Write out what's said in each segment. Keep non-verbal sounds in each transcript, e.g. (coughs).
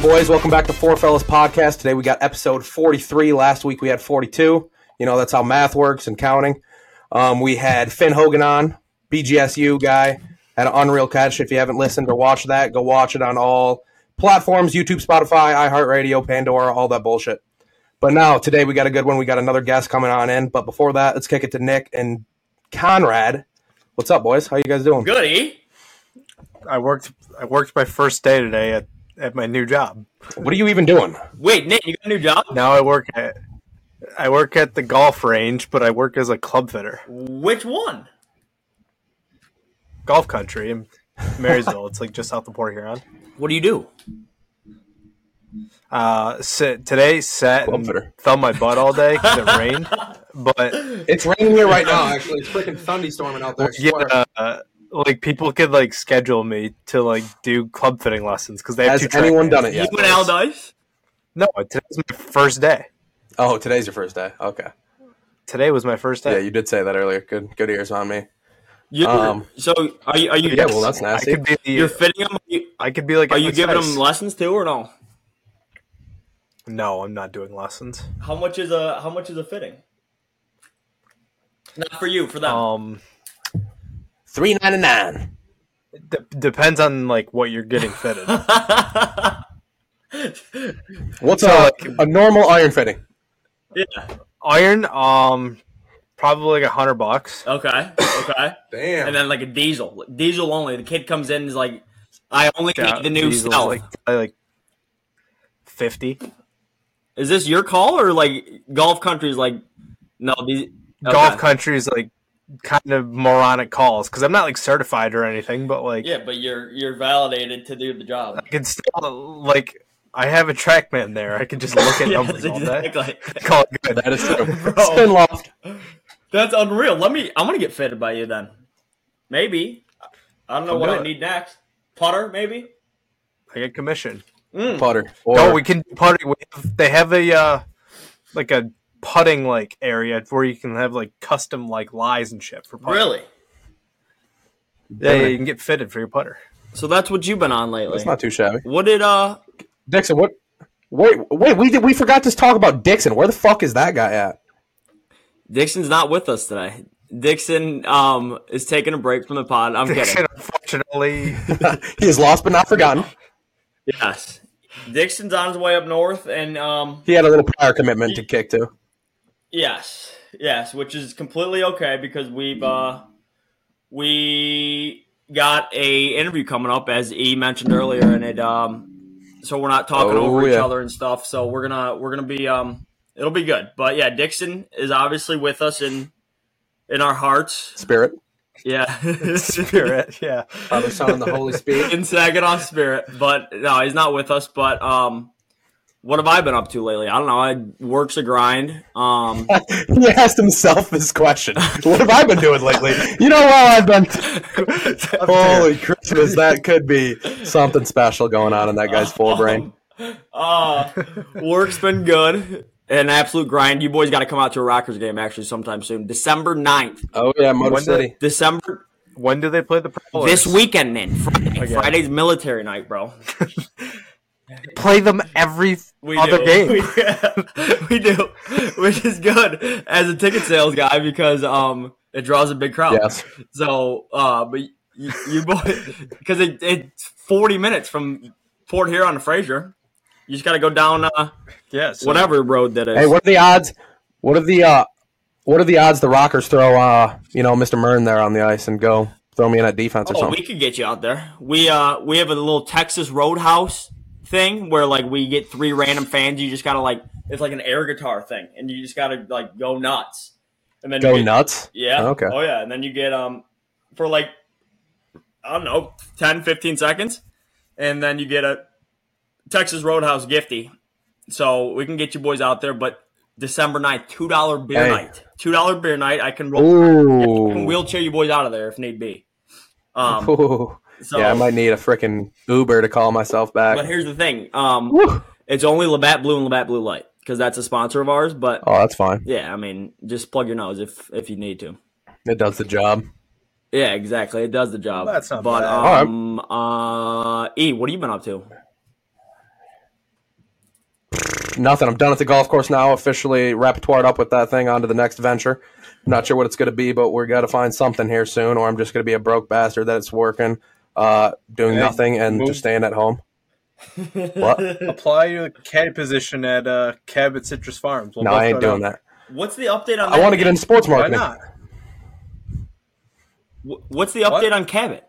boys, welcome back to Fore Fellas Podcast. Today we got episode 43. Last week we had 42. You know, that's how math works and counting. Um, we had Finn Hogan on, BGSU guy, had an unreal catch. If you haven't listened or watched that, go watch it on all platforms YouTube, Spotify, iHeartRadio, Pandora, all that bullshit. But now, today we got a good one. We got another guest coming on in. But before that, let's kick it to Nick and Conrad. What's up, boys? How you guys doing? Goody. I worked I worked my first day today at, at my new job. What are you even doing? Wait, Nick, you got a new job? Now I work at I work at the golf range, but I work as a club fitter. Which one? Golf country in Marysville. it's like just south of Port Huron. What do you do? Uh, sit, today sat Club and fitter. thumbed my butt all day because it rained. (laughs) But It's raining here right now. Actually, it's freaking thunderstorming out there. I swear. yeah, uh, like people could like schedule me to like do club fitting lessons because they have Has two track anyone done it yet? you and Al Dice? No, today's my first day. Oh, today's your first day. Okay. Today was my first day. Yeah, you did say that earlier. Good, good ears on me. You, Um, so are you? Are you? Yeah, well, that's I nasty. could be. You're fitting them. You, I could be like. are you giving size. them lessons too, or no? No, I'm not doing lessons. How much is a How much is a fitting? Not for you, for them. Um, Three ninety nine. d- depends on like what you're getting fitted. (laughs) What's So, a, like- a normal iron fitting? Yeah. Iron, um, probably like a hundred bucks. Okay. Okay. (coughs) Damn. and then like a diesel, diesel only. The kid comes in and is like, "I only need the new stuff. like like fifty. is this your call or like golf country's like, no, these Golf okay. country is like kind of moronic calls because I'm not like certified or anything, but like Yeah, but you're you're validated to do the job. I can still like I have a trackman there. I can just look at (laughs) Yes, numbers all day. (laughs) Call it good. that is true. (laughs) Bro. Spin loft. That's unreal. Let me. I'm gonna get fitted by you then. Maybe. I don't know Come what do I it. need next. Putter, maybe. I get commission. Putter. Or, No, we can putting. We have, they have a uh, like a putting like area where you can have like custom like lies and shit for putting. Really? Yeah, yeah, you can get fitted for your putter. So that's what you've been on lately. That's not too shabby. what did uh? Dixon, what? Wait, wait. We did. We forgot to talk about Dixon. Where the fuck is that guy at? Dixon's not with us today. Dixon um is taking a break from the pod. I'm kidding. Unfortunately, (laughs) he is lost but not forgotten. Yes. Dixon's on his way up north, and um, He had a little prior commitment to kick to. yes, yes, which is completely okay because we've uh, we got a interview coming up as E mentioned earlier, and it um, so we're not talking Oh, over each other and stuff. So we're gonna we're gonna be um, it'll be good. But yeah, Dixon is obviously with us in in our hearts. Spirit. Yeah, (laughs) spirit. Yeah, Father, Son, and the Holy Spirit. in Saginaw spirit, but no, he's not with us. But um, what have I been up to lately? I don't know. I work's a grind. Um, (laughs) he asked himself this question. What have I been doing lately? You know, while I've been. (laughs) Holy Christmas, that could be something special going on in that guy's full brain. (laughs) uh, work's been good. An absolute grind. You boys got to come out to a Rockers game actually sometime soon. December 9th. Oh yeah, Motor When did- City. December when do they play the Prowlers? this weekend. Then Friday. Again. Friday's military night, bro. Play them every We other do. game. (laughs) We, we do, which is good as a ticket sales guy because um it draws a big crowd. Yes. So, uh, but you, you boys, (laughs) because it, it's 40 minutes from Port Huron to Fraser. You just got to go down uh, yeah, so whatever road that is. Hey, what are the odds? What are the uh, what are the odds the Rockers throw uh, you know, Mr. Mern there on the ice and go throw me in at defense or oh, something? we could get you out there. We uh we have a little Texas Roadhouse thing where like we get three random fans. You just gotta like it's like an air guitar thing, and you just gotta like go nuts. And then Go get- nuts. Yeah. Okay. Oh yeah, and then you get um for like I don't know 10, 15 seconds, and then you get a Texas Roadhouse gifty. So we can get you boys out there, but December 9th, two dollar beer Hey. night. Two dollar beer night. I can roll. I can wheelchair you boys out of there if need be. Um, (laughs) Ooh. So, yeah, I might need a freaking Uber to call myself back. But here's the thing. Um, Woo. it's only Labatt Blue and Labatt Blue Light because that's a sponsor of ours. But Oh, that's fine. yeah, I mean, just plug your nose if if you need to. It does the job. Yeah, exactly. It does the job. That's not but bad. um, uh, E, what have you been up to? Nothing. I'm done at the golf course now. Officially repertoired up with that thing on to the next venture. I'm not sure what it's going to be, but we're got to find something here soon, or I'm just going to be a broke bastard that it's working, uh, doing Hey, nothing and move- just staying at home. (laughs) What? Apply your caddy position at uh, Cabot Citrus Farms. We'll no, I ain't doing down. that. What's the update on? I want to get game? into sports Why marketing. not? What's the update What? on Cabot?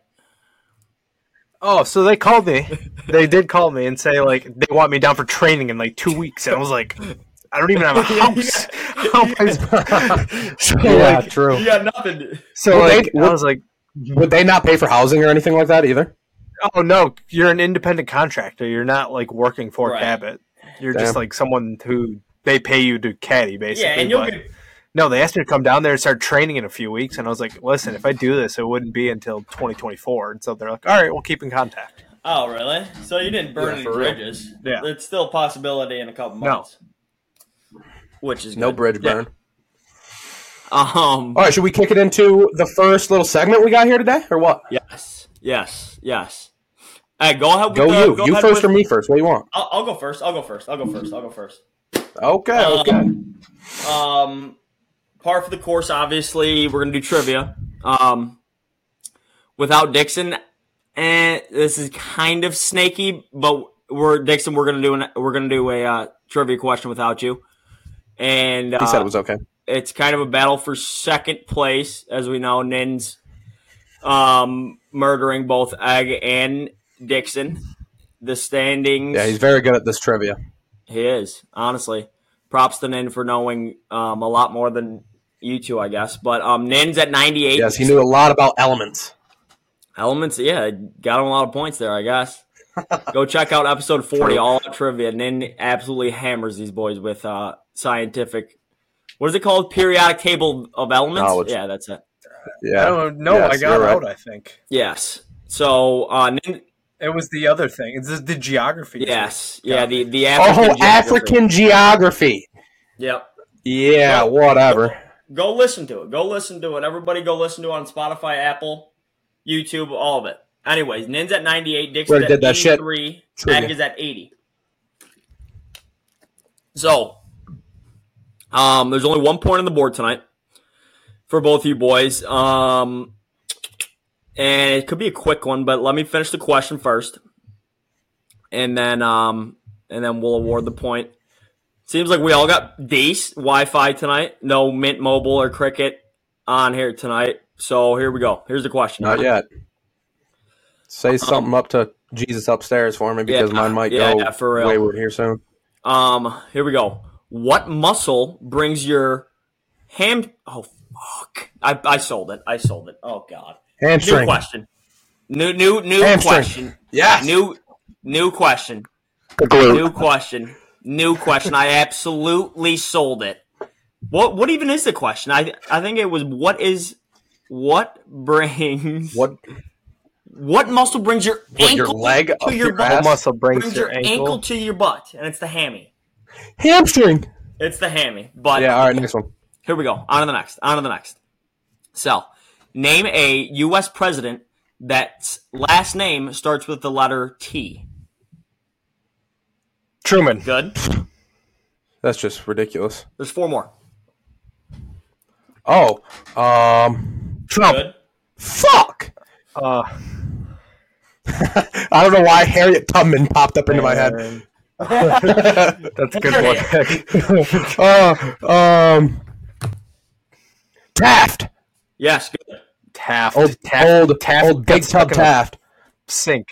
Oh, so they called me. They did call me and say like they want me down for training in like two weeks, and I was like, I don't even have a (laughs) house. (laughs) How am I- so Yeah, like, true. You got nothing. so Would like, they- I was like, Mm-hmm. Would they not pay for housing or anything like that either? oh no, you're an independent contractor. You're not like working for Right. Cabot. You're Damn. just like someone who they pay you to caddy, basically. Yeah, and you'll but- get. No, they asked me to come down there and start training in a few weeks, and I was like, "Listen, if I do this, it wouldn't be until 2024." And so they're like, "All right, we'll keep in contact." Oh, really? So you didn't burn Yeah, any for real. bridges? Yeah. it's still a possibility in a couple No. months. Which is No good. bridge Yeah. Burn. Um. All right, should we kick it into the first little segment we got here today, or what? Yes. Yes. Yes. Hey, go ahead. With Go the, you. Go you first with- or me first? What do you want? I'll, I'll go first. I'll go first. I'll go first. I'll go first. I'll go first. Okay, okay. Um, um, par for the course. Obviously, we're gonna do trivia. Um, without Dixon, and this is kind of snaky, but we're Dixon. We're gonna do an, we're gonna do a uh, trivia question without you. And uh, He said it was okay. It's kind of a battle for second place, as we know. Nin's um, murdering both Egg and Dixon. The standings. Yeah, he's very good at this trivia. He is, honestly. Props to Nin for knowing um, a lot more than you two, I guess. But um, Nin's at 98. Yes, he knew a lot about elements. Elements, yeah, got him a lot of points there, I guess. (laughs) Go check out episode 40, True. all trivia. Nin absolutely hammers these boys with uh, scientific. What is it called? Periodic table of elements? Knowledge. Yeah, that's it. Yeah. I don't know. Yes, I got you're right. out. I think Yes. So, uh, Nin, it was the other thing. It's the, the geography. yes. Yeah, the, the Oh, African. African geography. Yep. Yeah, Well- whatever. go listen to it. Go listen to it. Everybody go listen to it on Spotify, Apple, YouTube, all of it. Anyways, Nin's at 98, Dixon's Already at did that shit. 83, Trivia. Ag is at 80. So, um, there's only one point on the board tonight for both you boys. Um, and it could be a quick one, but let me finish the question first. And then um, and then we'll award the point. Seems like we all got decent Wi-Fi tonight. No Mint Mobile or Cricket on here tonight. So here we go. Here's the question. Not yet. Say something up to Jesus upstairs for me because Um, Yeah, mine might yeah, go yeah, for real. wayward here soon. Um, here we go. What muscle brings your ham? Oh fuck! I, I sold it. I sold it. Oh god. New question. New new new Hamstring. question. Yes. New new question. glue. New question. New question. I absolutely sold it. What what even is the question? I I think it was what is what brings What? what muscle brings your What, your leg to your your butt? What muscle brings, brings your, your ankle. to your butt, and it's the hammy. Hamstring. It's the hammy. But Yeah. All right. Next one. here we go. On to the next. On to the next. So, name a U.S. president that's last name starts with the letter T. Truman. Good. That's just ridiculous. There's four more. Oh. Um. Trump. Good. Fuck. Uh, (laughs) I don't know why Harriet Tubman popped up into my head. And- (laughs) That's a good one. (laughs) uh, um. Taft. Yes. Good. Taft. Old, Taft. old, Taft old Big Tub Taft. Sink.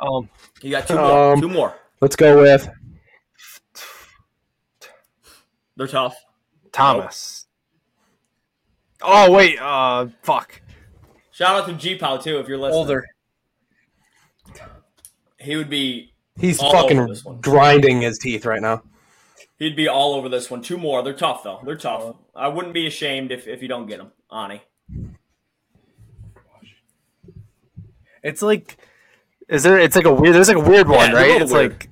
Um, You got two more. Um, two more. Let's go with They're tough. Thomas. Oh wait. Uh, fuck. Shout out to G Pow too if you're listening. Older. He would be He's All fucking grinding his teeth right now. He'd be all over this one. Two more. They're tough though. They're tough. Uh, I wouldn't be ashamed if, if you don't get them, Ani. It's like, is there? It's like a weird. There's like a weird one, it's a right? It's weird. (laughs) like.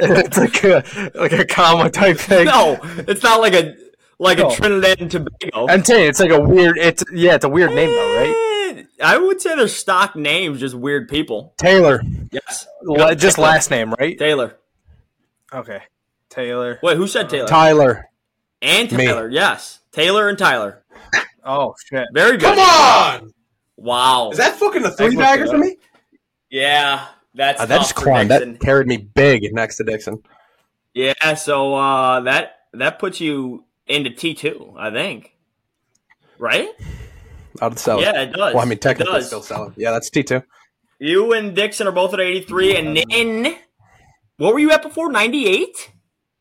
It's like a like a comma type thing. No, it's not like a like No. a Trinidad and Tobago. I'm saying it's like a weird. It's yeah, it's a weird name though, right? I would say they're stock names, just weird people. Taylor. Yes, La- just last name, right? Taylor. Okay, Taylor. Wait, who said Taylor? Tyler. and Me. Yes, Taylor and Tyler. Oh shit. Very good. Come on! Wow. Is that fucking a three looked bagger for me? yeah, that's Uh, that tough just climbed. That carried me big next to Dixon. Yeah, so uh, that that puts you into T two, I think. Right? Out of the cellar. Yeah, it does. Well, I mean, It technically does. still selling. Yeah, that's T2. You and Dixon are both at eighty three, and then what were you at before? Ninety eight.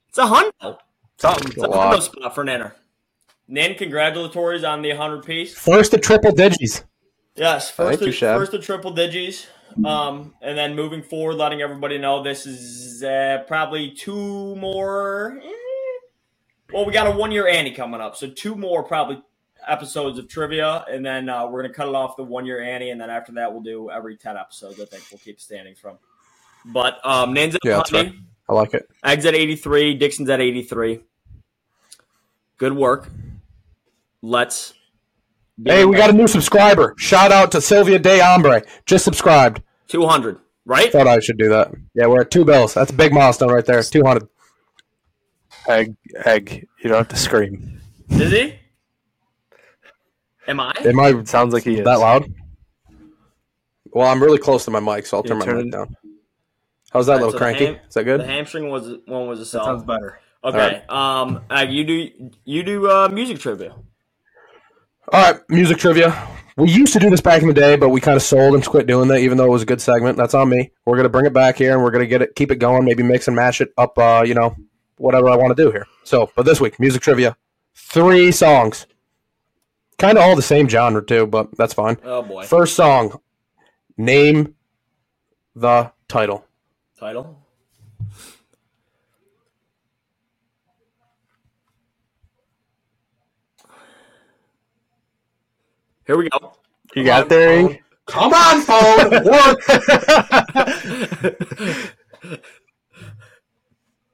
It's a hundo. Something. It's a Wow. hundo spot for Ninner. Nin, congratulatories on the hundred piece. First to triple digits. Yes, first to, you, first to triple digits. Um, and then moving forward, letting everybody know this is uh, probably two more. eh, Well, we got a one year Andy coming up, so two more probably episodes of trivia, and then uh, we're gonna cut it off the one year Annie, and then after that we'll do every ten episodes. I think we'll keep standings from. But um, Nin's at Yeah, that's 100, I like it. Eggs at eighty three, Dixon's at eighty three. Good work. Let's. Hey, we got a new subscriber. Shout out to Sylvia De Hombre. Just subscribed. two hundred, right? Thought I should do that. Yeah, we're at two bells. That's a big milestone right there. 200. Egg, egg. You don't have to scream. Is he? Am I? Am I sounds like he is. that loud? Well, I'm really close to my mic, so I'll turn my mic down. How's that, Alright, little so cranky? ham- Is that good? The hamstring was one was a That sell. sounds better. Okay. Um, uh, you do you do uh, music trivia? All right, music trivia. We used to do this back in the day, but we kind of sold and quit doing that, even though it was a good segment. That's on me. We're gonna bring it back here, and we're gonna get it, keep it going. Maybe mix and mash it up. Uh, you know, whatever I want to do here. So, but this week, music trivia, three songs, kind of all the same genre too, but that's fine. Oh boy. First song, name the title. Title. Here we go. You got there? Egg? Come on, phone. Work. (laughs)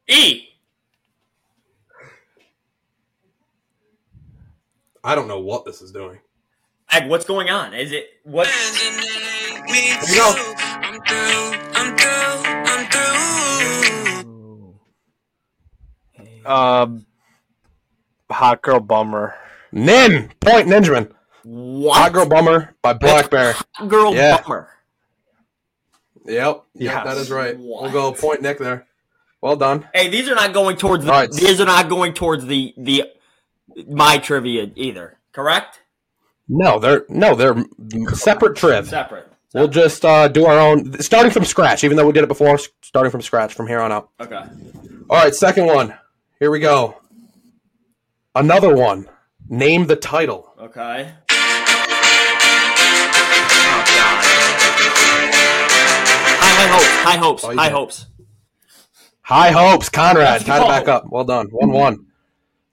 E. I don't know what this is doing. Egg, what's going on? Is it what? Here we go. I'm through, I'm through, I'm through. Um, hot girl bummer. Nin point Ninjaman. What? Hot Girl Bummer by blackbear. Girl Yeah. bummer. Yep. Yes. That is right. What? We'll go point Nick there. Well done. Hey, these are not going towards the. All right. These are not going towards the the my trivia either. Correct? No, they're no, they're separate triv. Separate. We'll just uh, do our own, starting from scratch. Even though we did it before, starting from scratch from here on out. Okay. All right, second one. Here we go. Another one. Name the title. Okay. Oh God. High, hopes. High hopes. Oh, high it. hopes. High hopes. Conrad. Tied it back up. Well done. One one.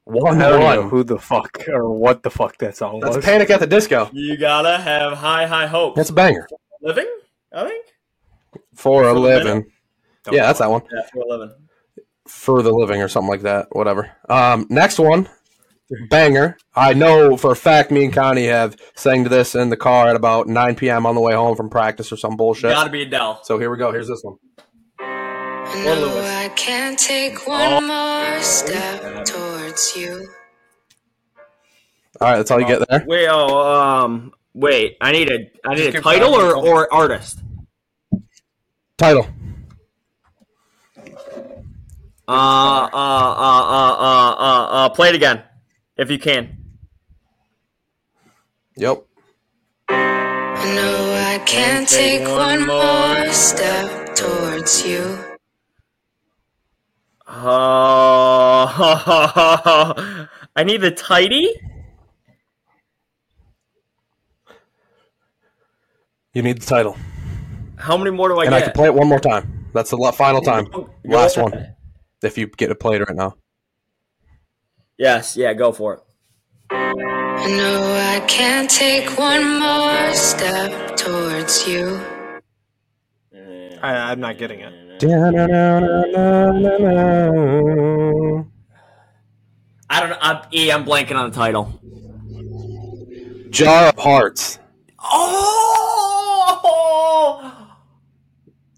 One I don't know one. who the fuck (laughs) or what the fuck that song That's was. Panic at the Disco. You gotta have high, high hopes. That's a banger. living. I think. For a the living. Don't Yeah, that's that one. Yeah, for a living. For the living or something like that. Whatever. Um, next one. Banger. I know for a fact me and Connie have sang to this in the car at about 9 p.m. on the way home from practice or some bullshit. Gotta be Adele. So here we go. Here's this one. I Or know Lewis. I can't take Oh. one more step towards you. All right, that's all you get there. Wait, oh, um, wait. I need a, I need a give title Connie or, a or artist. Title. Uh, uh, uh, uh, uh, uh, uh, play it again, if you can. Yep. I know I can't take one more step towards you. Uh, (laughs) I need a tidy. You need the title. How many more do I And I can play it one more time. That's the final time. Go Last ahead. one. if you get to play it played right now. Yes, yeah, go for it. No, I can't take one more step towards you. I, I'm not getting it. I don't know. I'm, e, I'm blanking on the title. Jar of Hearts. Oh!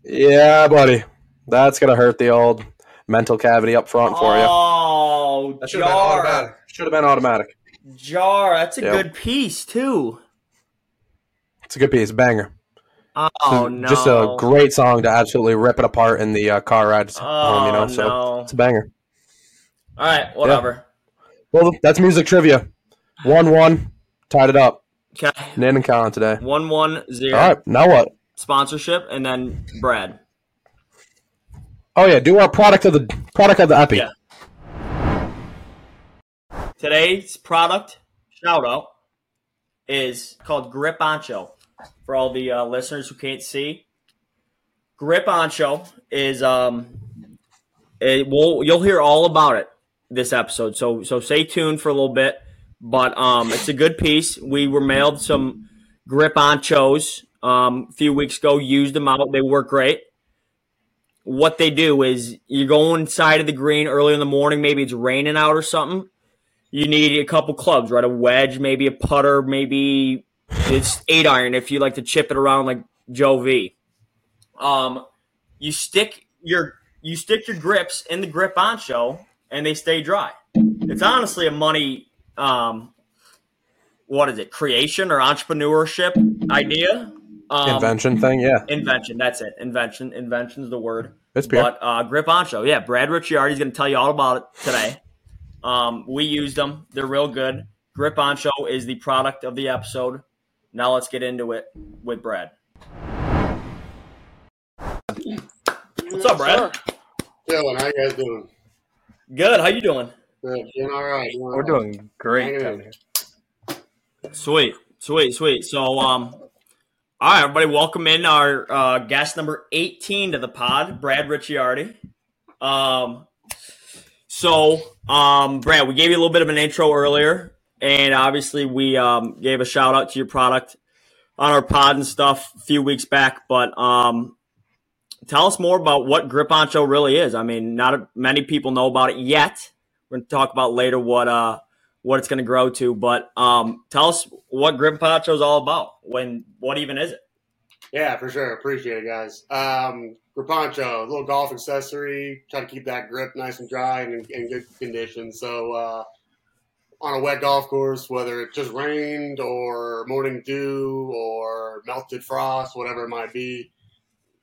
Yeah, buddy. That's gonna hurt the old mental cavity up front for you. Oh, That should have been jar. automatic. Should have been automatic. Jar. That's a Yep. good piece too. It's a good piece, banger. Oh no! Just a great song to absolutely rip it apart in the uh, car rides home. You know, Oh, so no. it's a banger. All right, whatever. Well, that's music trivia. One-one, tied it up. Okay, Nan and Colin today. one one zero All right, now what? sponsorship, and then Brad. Oh yeah, do our product of the product of the epi. Yeah. Today's product shout out is called Griponcho. For all the uh, listeners who can't see, Griponcho is um, it will you'll hear all about it this episode. So so stay tuned for a little bit. But um, it's a good piece. We were mailed some Griponchos um, a few weeks ago. Used them out. They work great what they do is you go inside of the green early in the morning, maybe it's raining out or something. You need a couple clubs, right? A wedge, maybe a putter, maybe it's eight iron if you like to chip it around like Joe V. Um, you stick your you stick your grips in the Griponcho and they stay dry. It's honestly a money um what is it, creation or entrepreneurship idea. Um, Invention thing, yeah. Invention. That's it. Invention. Invention's the word. It's pure. But uh, Grip show yeah, Brad Ricciardi's going to tell you all about it today. Um, we used them; they're real good. Griponcho is the product of the episode. Now let's get into it with Brad. What's up, Brad? Dylan, how you guys doing? Good. How you doing? Good. Doing all right. doing We're right. doing great. Hanging down in. here. Sweet, sweet, sweet. So, um, all right, everybody, welcome in our uh, guest number eighteen to the pod, Brad Ricciardi. Um, so, um, Brad, we gave you a little bit of an intro earlier, and obviously we um, gave a shout out to your product on our pod and stuff a few weeks back. But um, tell us more about what Griponcho really is. I mean, not many people know about it yet. We're going to talk about later what uh what it's going to grow to. But um, tell us what Griponcho is all about. When what even is it? Yeah, for sure. Appreciate it, guys. Um, a little golf accessory. Try to keep that grip nice and dry and in, in good condition. So, uh, on a wet golf course, whether it just rained or morning dew or melted frost, whatever it might be,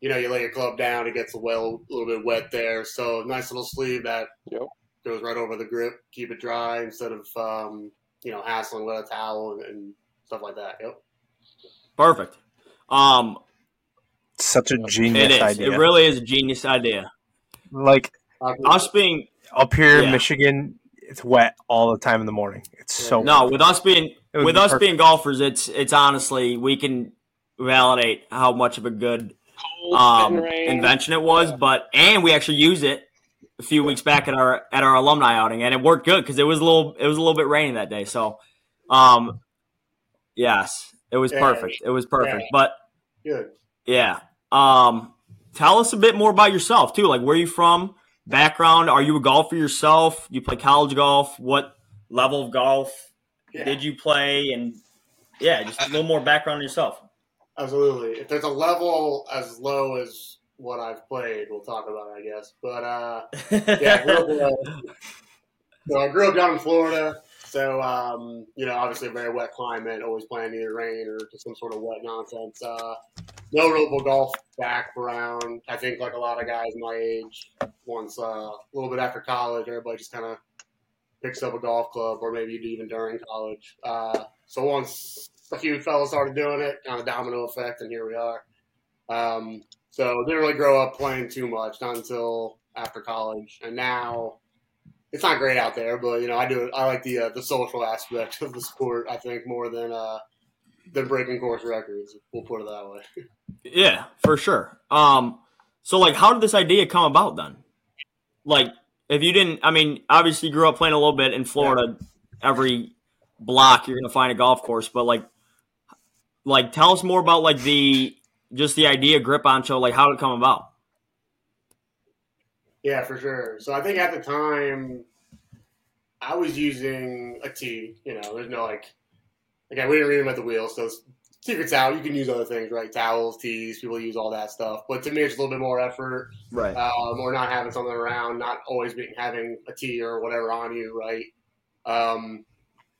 you know, you lay your club down, it gets a, well, a little bit wet there. So, nice little sleeve that Yep. goes right over the grip, keep it dry instead of, um, you know, hassling with a towel and, and stuff like that. Yep. Perfect. Um, Such a genius is. idea. It really is a genius idea. like Us being up here Yeah. in Michigan, it's wet all the time in the morning. It's so no, with us being with be us perfect. being golfers, it's it's honestly we can validate how much of a good um, invention it was. But and we actually use it a few weeks back at our at our alumni outing, and it worked good because it was a little it was a little bit rainy that day. So, um, yes, it was Yeah. perfect. It was perfect. Yeah. But Good. yeah, um, tell us a bit more about yourself too. Like where are you from? Background? Are you a golfer yourself? You play college golf? What level of golf Yeah. did you play? And yeah, just a little more background on yourself. Absolutely. If there's a level as low as what I've played, we'll talk about it, I guess. But uh, yeah, I grew up, uh, (laughs) so I grew up down in Florida. So um, you know, obviously a very wet climate, always playing either rain or just some sort of wet nonsense. Uh, no real golf background. I think like a lot of guys my age, once uh, a little bit after college, everybody just kind of picks up a golf club, or maybe even during college. Uh, so once a few fellas started doing it, kind of domino effect, and here we are. Um, so didn't really grow up playing too much, not until after college, and now it's not great out there, but you know I do. I like the uh, the social aspect of the sport. I think more than uh, than breaking course records. We'll put it that way. Yeah, for sure. Um, so like, how did this idea come about then? Like, if you didn't, I mean, obviously you grew up playing a little bit in Florida. Every block you're gonna find a golf course, but like, like tell us more about like the just the idea Griponcho, like how did it come about? Yeah, for sure. So I think at the time, I was using a T. You know, there's no like, again, we didn't read them at the wheel, so it's- secrets out. You can use other things, right? Towels, tees, people use all that stuff. But to me, it's a little bit more effort, Right. um, or not having something around, not always being having a T or whatever on you, right? Um,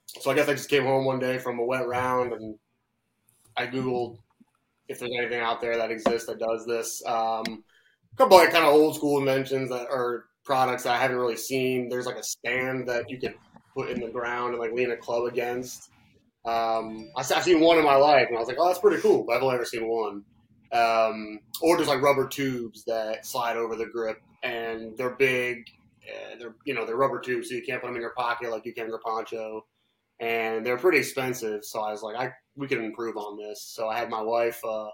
so I guess I just came home one day from a wet round and I googled if there's anything out there that exists that does this. Um, a couple of kind of old school inventions that are products that I haven't really seen. There's like a stand that you can put in the ground and like lean a club against. Um, I- I've seen one in my life, and I was like, "Oh, that's pretty cool." But I've only ever seen one. Um, or just like rubber tubes that slide over the grip, and they're big. Uh, they're you know they're rubber tubes, so you can't put them in your pocket like you can your poncho, and they're pretty expensive. So I was like, I we can improve on this. So I had my wife uh,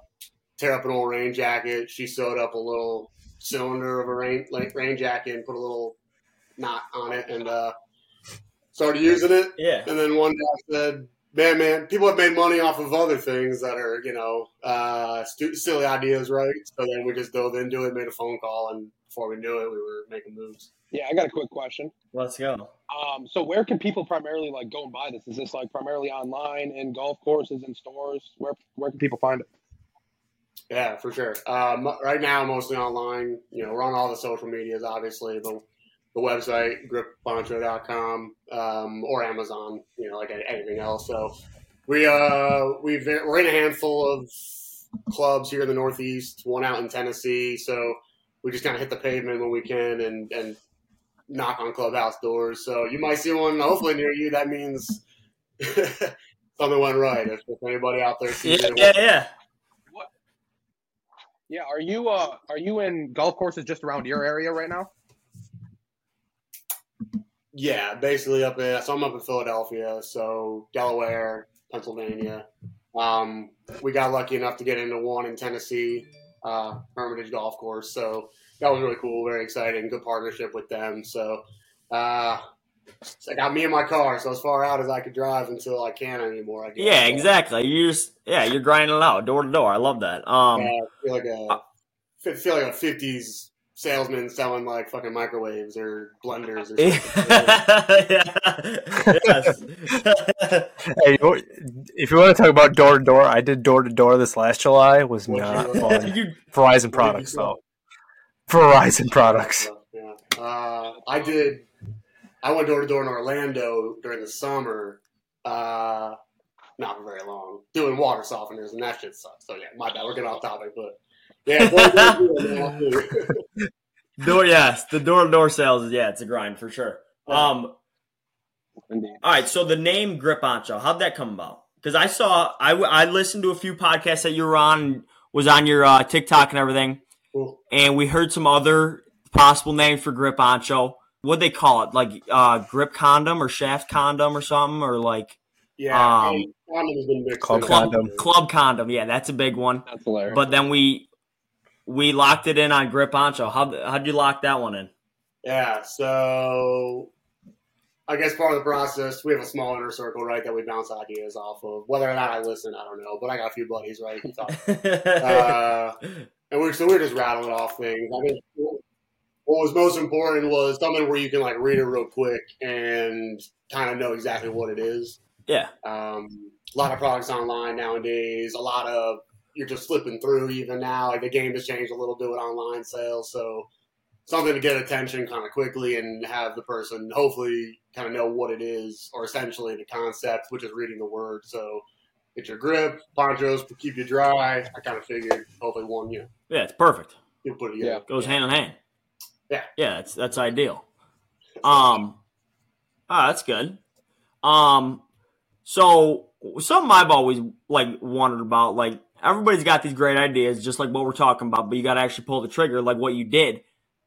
tear up an old rain jacket. She sewed up a little cylinder of a rain like rain jacket and put a little knot on it, and uh, started using it. Yeah. And then one day I said, "Man, man, people have made money off of other things that are, you know, uh, stu- silly ideas, right?" So then we just dove into it, made a phone call, and before we knew it, we were making moves. Yeah, I got a quick question. Let's go. Um, so where can people primarily like go and buy this? Is this like primarily online in golf courses and stores? Where where can people find it? Yeah, for sure. Um, right now, mostly online. You know, we're on all the social medias, obviously, but the website, gripponcho.com, um, or Amazon, you know, like anything else. So we, uh, we've, we're in a handful of clubs here in the Northeast, one out in Tennessee. So we just kind of hit the pavement when we can and, and knock on clubhouse doors. So you might see one hopefully near you. That means (laughs) something went right. If, if anybody out there sees Yeah, it, yeah, yeah. Yeah, are you uh are you in golf courses just around your area right now? Yeah, basically up in so I'm up in Philadelphia, so Delaware, Pennsylvania. Um, we got lucky enough to get into one in Tennessee, uh, Hermitage Golf Course. So that was really cool, very exciting, good partnership with them. So uh, I got me in my car, so as far out as I could drive until I can't anymore. I guess. Yeah, exactly. You just yeah, you're grinding it out door to door. I love that. Um, yeah, I feel like a I feel like a '50s salesman selling like fucking microwaves or blenders or (laughs) something. (laughs) yes. (laughs) Hey, if you want to talk about door to door, I did door to door this last July. Was What not you- fun. you, Verizon products though. Verizon products. Yeah. Uh, I did. I went door to door in Orlando during the summer. Uh, not for very long. Doing water softeners and that shit sucks. So yeah, my bad. We're getting off topic, but yeah. door (laughs) door, yes, the door to door sales. is Yeah, it's a grind for sure. Um, Indeed. all right. So the name Griponcho, how'd that come about? Because I saw, I I listened to a few podcasts that you were on, was on your uh, TikTok and everything, Cool. and we heard some other possible names for Griponcho. What they call it, like uh, grip condom or shaft condom or something, or like Yeah. Um, condom has been mixed Club club condom. club condom. Yeah, that's a big one. That's hilarious. But then we we locked it in on Griponcho. How how'd you lock that one in? Yeah. So I guess part of the process, we have a small inner circle, right, that we bounce ideas off of. Whether or not I listen, I don't know. But I got a few buddies, right? (laughs) uh, and we're so we're just rattling off things. I mean, what was most important was something where you can like read it real quick and kind of know exactly what it is. yeah, Um, a lot of products online nowadays. A lot of you're just flipping through even now. Like the game has changed a little bit with online sales, so something to get attention kind of quickly and have the person hopefully kind of know what it is or essentially the concept, which is reading the word. So get your grip, ponchos to keep you dry. I kind of figured hopefully one, you know, yeah, it's perfect. you put it together. Goes hand in hand. Yeah. yeah, that's that's ideal. Um, ah, that's good. Um, so something I've always like wondered about, like everybody's got these great ideas, just like what we're talking about, but you got to actually pull the trigger, like what you did.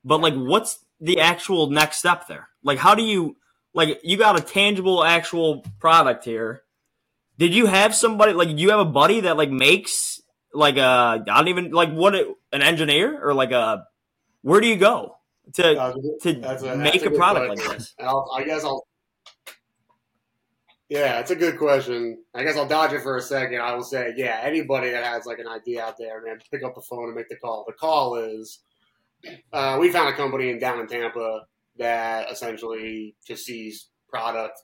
But like, what's the actual next step there? Like, how do you like? You got a tangible, actual product here. Did you have somebody like? Do you have a buddy that like makes like a? I don't even like what it, an engineer or like a. Where do you go? to Uh, to a- make a, product like this? (laughs) And I'll, I guess I'll. Yeah, it's a good question. I guess I'll dodge it for a second. I will say, yeah, anybody that has like an idea out there, man, pick up the phone and make the call. The call is, uh, we found a company in down in Tampa that essentially just sees product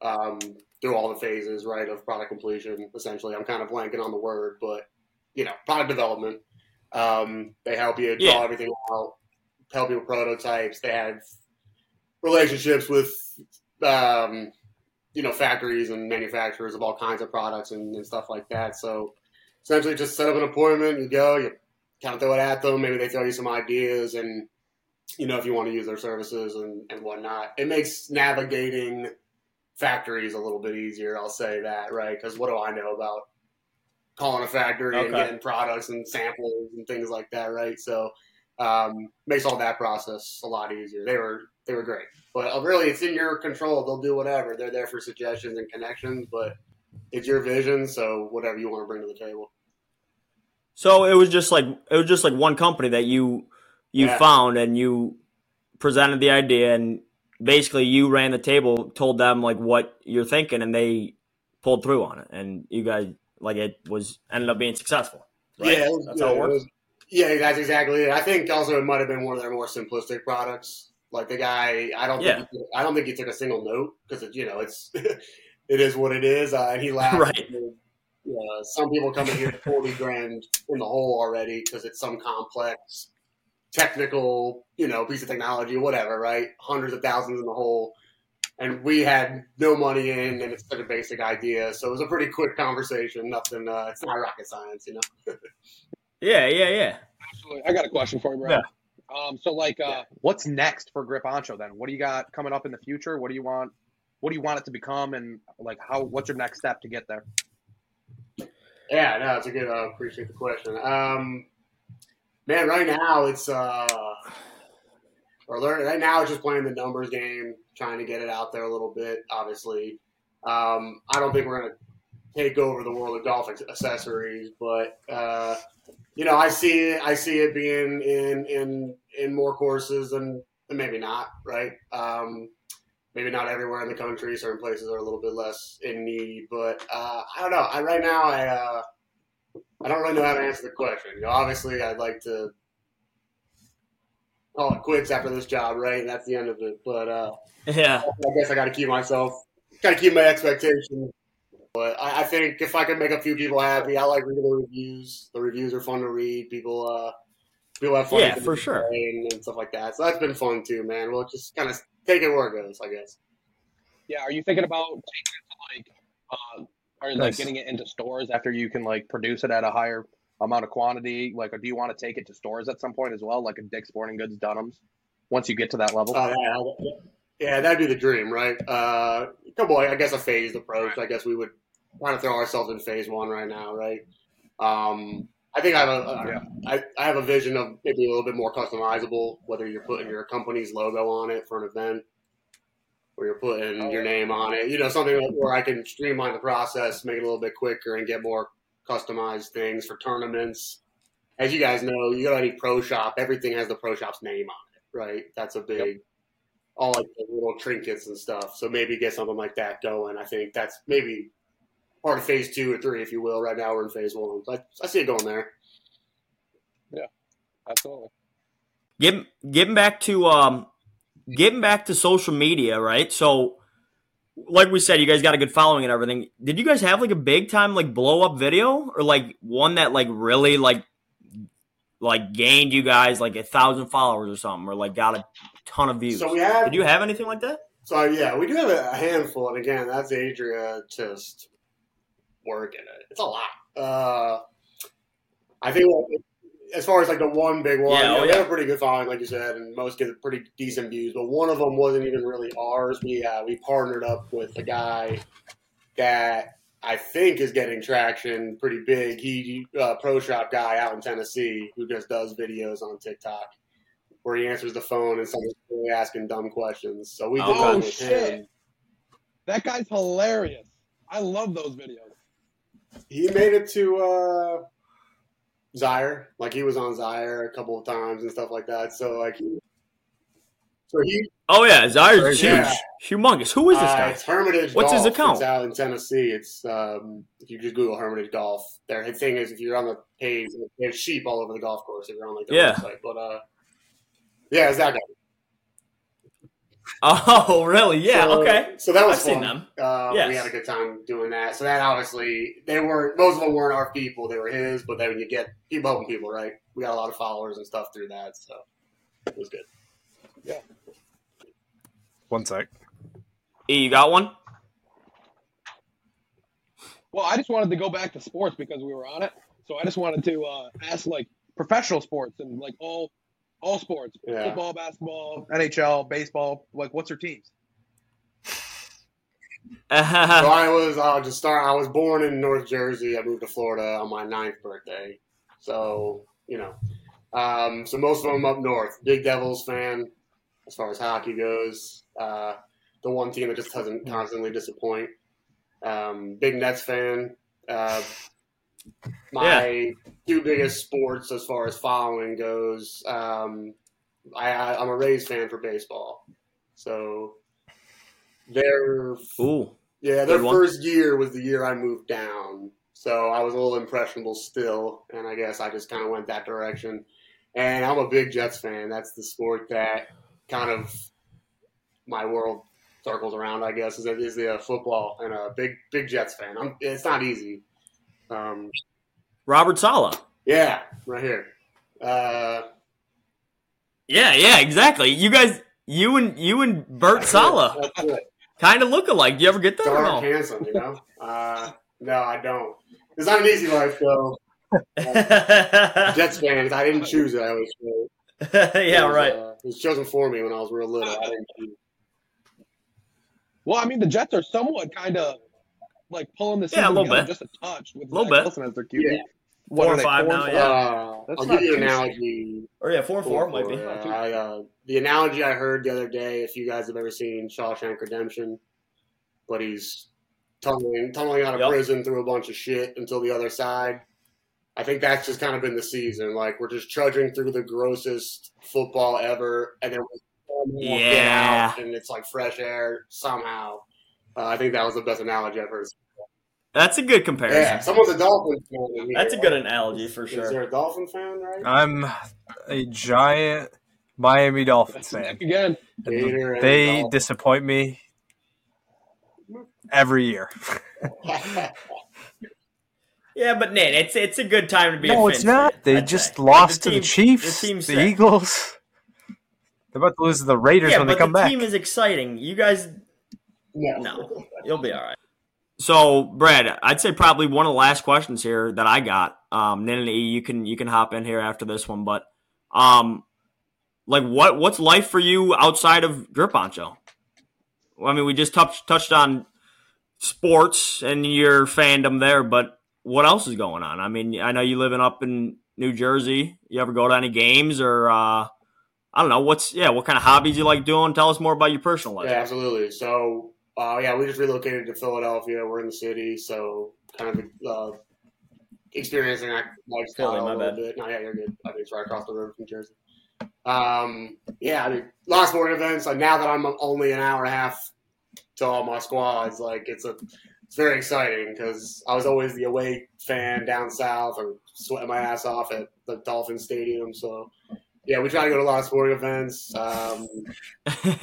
um, through all the phases, right, of product completion. Essentially, I'm kind of blanking on the word, but you know, product development. Um, they help you draw Yeah. everything out, help you with prototypes. They have relationships with, um, you know, factories and manufacturers of all kinds of products and, and stuff like that. So essentially, just set up an appointment. You go, you kind of throw it at them. Maybe they throw you some ideas, and you know, if you want to use their services and, and whatnot, it makes navigating factories a little bit easier. I'll say that, right? Because what do I know about calling a factory and getting products and samples and things like that, right? So um, makes all that process a lot easier. They were they were great, but uh, really, it's in your control. They'll do whatever. They're there for suggestions and connections, but it's your vision. So whatever you want to bring to the table. So it was just like it was just like one company that you you Yeah. found and you presented the idea and basically you ran the table, told them like what you're thinking, and they pulled through on it, and you guys like it was ended up being successful. Right? Yeah, was- that's yeah, how it works. was- yeah, that's exactly it. I think also it might have been one of their more simplistic products. Like the guy, I don't Yeah. think he, I don't think he took a single note because you know it's (laughs) it is what it is. Uh, and he (laughs) laughed. Right. Uh, some people come in here forty grand in the hole already because it's some complex technical, you know, piece of technology, whatever, right? Hundreds of thousands in the hole. And we had no money in, and it's such a basic idea. So it was a pretty quick conversation. Nothing, uh, it's not rocket science, you know? (laughs) Yeah, yeah, yeah. Absolutely. I got a question for you, bro. Yeah. Um, so like, uh, What's next for Griponcho then? What do you got coming up in the future? What do you want? What do you want it to become? And like, how? What's your next step to get there? Yeah, no, it's a good. I appreciate the question. Um, man, right now it's uh, or learn right now it's just playing the numbers game, trying to get it out there a little bit. Obviously, um, I don't think we're gonna take over the world of golf accessories, but uh, you know, I see it. I see it being in in in more courses and, and maybe not. Right. Um, maybe not everywhere in the country. Certain places are a little bit less in need, but uh, I don't know. I right now I uh, I don't really know how to answer the question. You know, obviously, I'd like to call it quits after this job, right? And that's the end of it. But uh, Yeah. I guess I got to keep myself, got to keep my expectations. But I, I think if I can make a few people happy, I like reading the reviews. The reviews are fun to read. People, uh, people have fun. Yeah, for sure. And, and stuff like that. So that's been fun too, man. We'll just kind of take it where it goes, I guess. yeah, are you thinking about taking it to like, uh, or like getting it into stores? Stores after you can like produce it at a higher amount of quantity. Like, do you want to take it to stores at some point as well, like a Dick's Sporting Goods, Dunham's? Once you get to that level. Oh, yeah, yeah, that'd be the dream, right? Uh, couple, I guess, a phased approach. I guess we would want to throw ourselves in phase one right now, right? Um, I think I have a, Yeah. I, I have a vision of maybe a little bit more customizable, whether you're putting your company's logo on it for an event, or you're putting Oh, your name on it. You know, something where I can streamline the process, make it a little bit quicker, and get more customized things for tournaments. As you guys know, you got any pro shop, everything has the pro shop's name on it, right? That's a big, all like the little trinkets and stuff. So maybe get something like that going. I think that's maybe part of phase two or three, if you will. Right now we're in phase one. So I, I see it going there. Yeah, absolutely. Getting getting back to um getting back to social media, right? So like we said, you guys got a good following and everything. Did you guys have like a big time like blow up video or like one that like really like like gained you guys like a thousand followers or something or like got a ton of views? So we have. Did you have anything like that? So yeah, we do have a handful, and again, that's Adria just working it. It's a lot. Uh, I think as far as like the one big one, Yeah, you know, oh, we yeah. have a pretty good following, like you said, and most get pretty decent views. But one of them wasn't even really ours. We uh, we partnered up with a guy that I think is getting traction pretty big. He uh, pro shop guy out in Tennessee who just does videos on TikTok where he answers the phone and someone's really asking dumb questions. So we did Oh, that with shit. him. That guy's hilarious. I love those videos. He made it to uh, Zaire. Like he was on Zaire a couple of times and stuff like that. So like he, So he, Oh yeah, Zaire's huge, Yeah. humongous. Who is this uh, guy? it's Hermitage What's his account? It's out in Tennessee. It's um, if you just Google Hermitage Golf. Their thing is if you're on the page, there's sheep all over the golf course. If you're on like the Yeah. website, but uh, yeah, it's that guy. Oh really? Yeah. So- okay. So that was I've seen fun. them. Uh, Yes. We had a good time doing that. So that obviously they were most of them weren't our people; they were his. But then when you get people helping people, right? We got a lot of followers and stuff through that, so it was good. Yeah. One sec. E, you got one? Well, I just wanted to go back to sports because we were on it. So I just wanted to uh, ask like professional sports and like all all sports, Yeah. football, basketball, NHL, baseball. Like, what's your teams? (laughs) So I was, I'll just start. I was born in North Jersey. I moved to Florida on my ninth birthday. So, you know, um, so most of them up north. Big Devils fan as far as hockey goes. Uh, the one team that just doesn't constantly disappoint. Um, big Nets fan. Uh, my two biggest sports as far as following goes. Um, I, I'm a Rays fan for baseball. So they're Ooh. yeah, their Good one. first year was the year I moved down. So I was a little impressionable still, and I guess I just kind of went that direction. And I'm a big Jets fan. That's the sport that kind of my world circles around. I guess is is the uh, football and a big big Jets fan. I'm, it's not easy. Um, Robert Saleh. yeah, right here. Uh, Yeah, yeah, exactly. You guys, you and you and Bert Saleh That's it. kind of look alike. Do you ever get that Dark, handsome, you know. Uh, no, I don't. It's not an easy life though. yeah, (laughs) Jets fans, I didn't choose it. I always say. (laughs) It was, right. Uh, it was chosen for me when I was real little. I didn't choose. Well, I mean, the Jets are somewhat kind of like pulling the Yeah, a little bit. just a touch with Little Zach bit. Wilson as their QB. Yeah. What Four or five four now, and yeah. Uh, That's I'll not give you an analogy. Or yeah, four and four might be. Yeah, I, uh, the analogy I heard the other day, if you guys have ever seen Shawshank Redemption, but he's tumbling, tumbling out of Yep. prison through a bunch of shit until the other side. I think that's just kind of been the season. Like we're just trudging through the grossest football ever, and then we somehow get Yeah. out, and it's like fresh air somehow. Uh, I think that was the best analogy I've heard. That's a good comparison. Yeah, someone's a Dolphin fan. here. That's a good analogy for sure. Is sure. there a Dolphin fan, right? I'm a giant Miami Dolphins fan. Again, Gator and They Dolphin. disappoint me every year. (laughs) Yeah, but Nate, it's it's a good time to be. a No, it's not. fan, They I'd just say. lost The to team- the Chiefs, The team's the. Eagles. They're about to lose to the Raiders Yeah, when they but come the back. The team is exciting. You guys, no. no, you'll be all right. So, Brad, I'd say probably one of the last questions here that I got. Um, Nin and E, you can you can hop in here after this one, but um, like what what's life for you outside of Griponcho? Well, I mean, we just touched touched on sports and your fandom there, but what else is going on? I mean, I know you living up in New Jersey. You ever go to any games or uh, I don't know what's yeah, what kind of hobbies you like doing? Tell us more about your personal life. Yeah, absolutely. So, uh, yeah, we just relocated to Philadelphia. We're in the city, so kind of uh, experiencing that lifestyle Philly, my a little bad. bit. No, yeah, you're good. I mean, it's right across the river from Jersey. Um, yeah, I mean, a lot of sporting events. Like now that I'm only an hour and a half to all my squads, like it's a it's very exciting because I was always the away fan down south or sweating my ass off at the Dolphin Stadium. So, yeah, we try to go to a lot of sporting events. Um,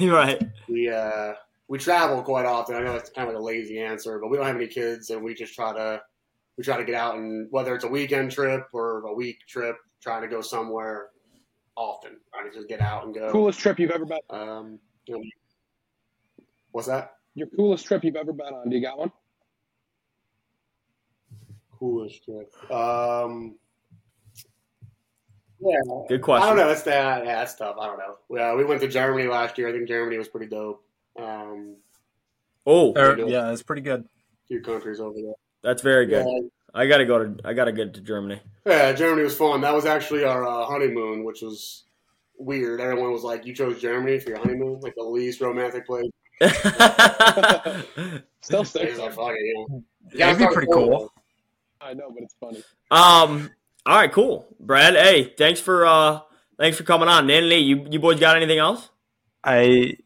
(laughs) right. we uh we travel quite often. I know it's kind of like a lazy answer, but we don't have any kids, and we just try to we try to get out and whether it's a weekend trip or a week trip, trying to go somewhere often. Trying to just get out and go. coolest trip you've ever been. Um, you know, what's that? Your coolest trip you've ever been on. Do you got one? Coolest trip. Um, yeah, Good question. I don't know. That's that. Yeah, that's tough. I don't know. Yeah, we went to Germany last year. I think Germany was pretty dope. Um, Oh, Or- yeah, it's pretty good. a few countries over there. that's very good. Yeah, I gotta go to I gotta get to Germany. Yeah, Germany was fun. That was actually our uh, honeymoon, which was weird. Everyone was like, "You chose Germany for your honeymoon, like the least romantic place." (laughs) (laughs) Still It's sick. like, fuck it, you know. You gotta That'd be pretty cold. cool. I know, but it's funny. um. All right. Cool, Brad. Hey, thanks for uh thanks for coming on. Nan Lee, you you boys got anything else? I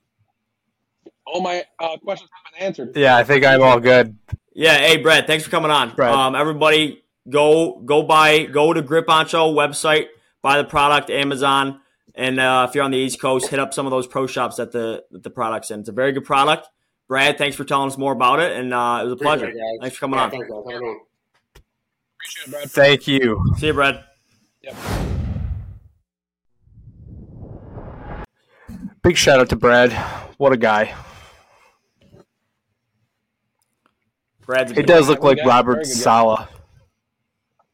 All my uh, questions have been answered. yeah, I think I'm all good. Yeah, hey Brad, thanks for coming on. Brad. Um, everybody, go go buy go to Griponcho website, buy the product, Amazon, and uh, if you're on the East Coast, hit up some of those pro shops that the that the products in. It's a very good product. Brad, thanks for telling us more about it, and uh, it was a pleasure. Appreciate it. Thanks for coming Yeah, on. Thanks, guys. Have a. Appreciate it, Brad. Thank you. See you, Brad. Yep. Big shout out to Brad. What a guy. Brad's a He good does look like Robert very good guy. Saleh.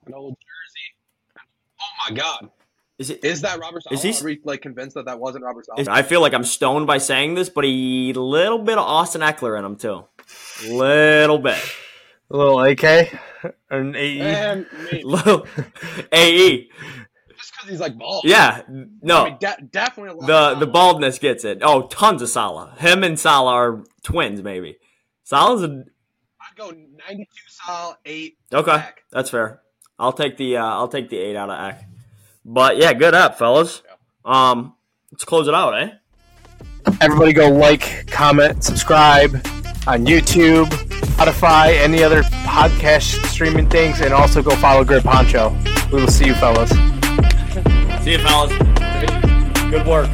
An old jersey. Oh my God! Is it? Is that Robert Saleh? Is he- Are we like convinced that that wasn't Robert Saleh? is- I feel like I'm stoned by saying this, but he a little bit of Austin Ekeler in him too. Little bit. A (laughs) little AK. An AE. and Little AE. just because he's like bald. Yeah. I No. mean, de- definitely. A lot The of the baldness gets it. Oh, tons of Saleh. Him and Saleh are twins, maybe. Saleh's a I'd go 92 Saleh, eight. okay. Eck. That's fair. I'll take the uh, I'll take the eight out of Eck. But yeah, good up, fellas. Um, let's close it out, eh? Everybody go like, comment, subscribe on YouTube, Spotify, any other podcast streaming things, and also go follow Griponcho. We will see you fellas. See you, fellas. Good work.